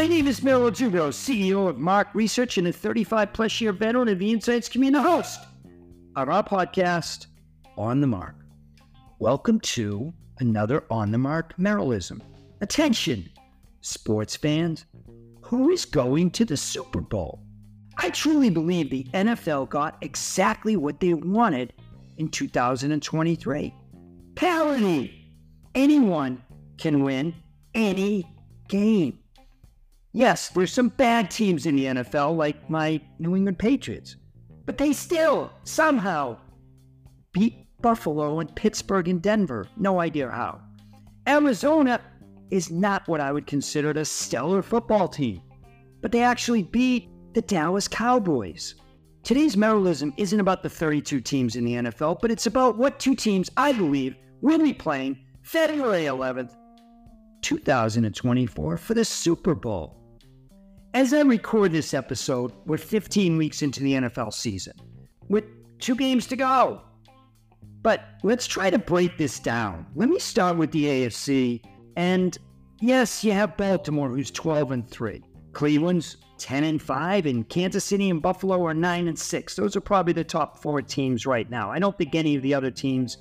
My name is Merrill Dubrow, CEO of Mark Research and a 35 plus year veteran of the Insights community host on our podcast, On the Mark. Welcome to another On the Mark Merrillism. Attention, sports fans, who is going to the Super Bowl? I truly believe the NFL got exactly what they wanted in 2023 parity. Anyone can win any game. Yes, there's some bad teams in the NFL, like my New England Patriots, but they still somehow beat Buffalo and Pittsburgh and Denver. No idea how. Arizona is not what I would consider a stellar football team, but they actually beat the Dallas Cowboys. Today's Merrillism isn't about the 32 teams in the NFL, but it's about what two teams I believe will be playing February 11th, 2024 for the Super Bowl. As I record this episode, we're 15 weeks into the NFL season, with two games to go. But let's try to break this down. Let me start with the AFC. And yes, you have Baltimore, who's 12 and 3. Cleveland's 10 and 5, and Kansas City and Buffalo are 9 and 6. Those are probably the top four teams right now. I don't think any of the other teams,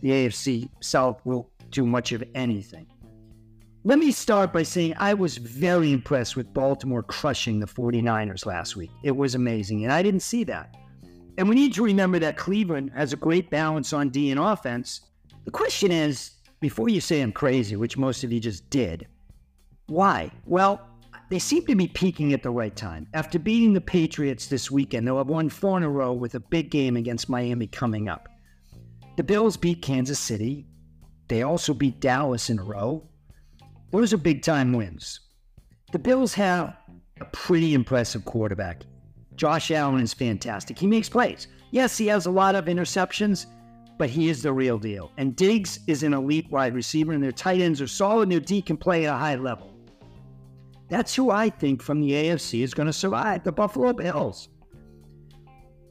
the AFC South, will do much of anything. Let me start by saying I was very impressed with Baltimore crushing the 49ers last week. It was amazing, and I didn't see that. And we need to remember that Cleveland has a great balance on D and offense. The question is before you say I'm crazy, which most of you just did, why? Well, they seem to be peaking at the right time. After beating the Patriots this weekend, they'll have won four in a row with a big game against Miami coming up. The Bills beat Kansas City. They also beat Dallas in a row. Those are big time wins. The Bills have a pretty impressive quarterback. Josh Allen is fantastic. He makes plays. Yes, he has a lot of interceptions, but he is the real deal. And Diggs is an elite wide receiver, and their tight ends are solid, and their D can play at a high level. That's who I think from the AFC is going to survive the Buffalo Bills.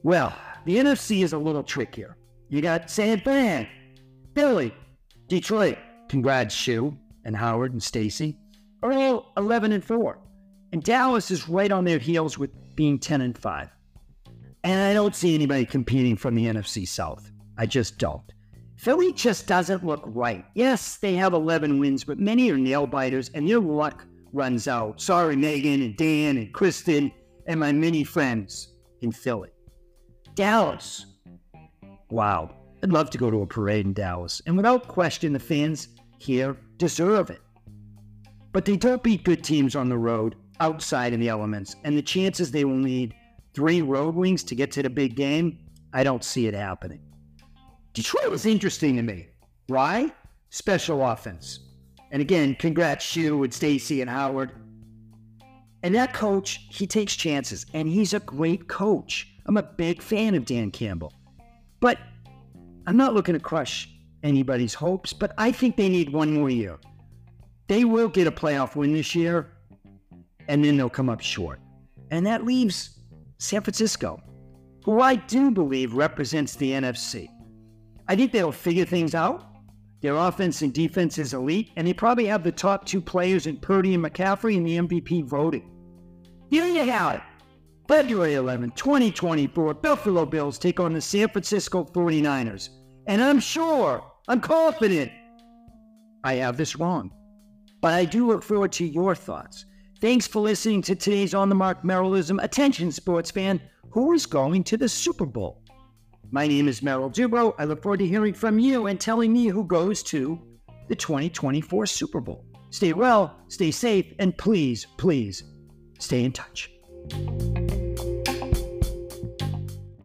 Well, the NFC is a little trickier. You got San Fran, Philly, Detroit. Congrats, Shu and Howard and Stacy are all 11 and 4. And Dallas is right on their heels with being 10 and 5. And I don't see anybody competing from the NFC South. I just don't. Philly just doesn't look right. Yes, they have 11 wins, but many are nail biters and their luck runs out. Sorry, Megan and Dan and Kristen and my many friends in Philly. Dallas. Wow. I'd love to go to a parade in Dallas. And without question, the fans here deserve it. But they don't beat good teams on the road outside in the elements, and the chances they will need three road wings to get to the big game, I don't see it happening. Detroit was interesting to me. Why? Special offense. And again, congrats Shu and Stacy and Howard. And that coach, he takes chances, and he's a great coach. I'm a big fan of Dan Campbell. But I'm not looking to crush anybody's hopes, but I think they need one more year. They will get a playoff win this year, and then they'll come up short. And that leaves San Francisco, who I do believe represents the NFC. I think they'll figure things out. Their offense and defense is elite, and they probably have the top two players in Purdy and McCaffrey in the MVP voting. Here you have it. February 11, 2024, Buffalo Bills take on the San Francisco 49ers. And I'm sure I'm confident I have this wrong. But I do look forward to your thoughts. Thanks for listening to today's On the Mark Merrillism. Attention, sports fan, who is going to the Super Bowl? My name is Merrill Dubrow. I look forward to hearing from you and telling me who goes to the 2024 Super Bowl. Stay well, stay safe, and please, please stay in touch.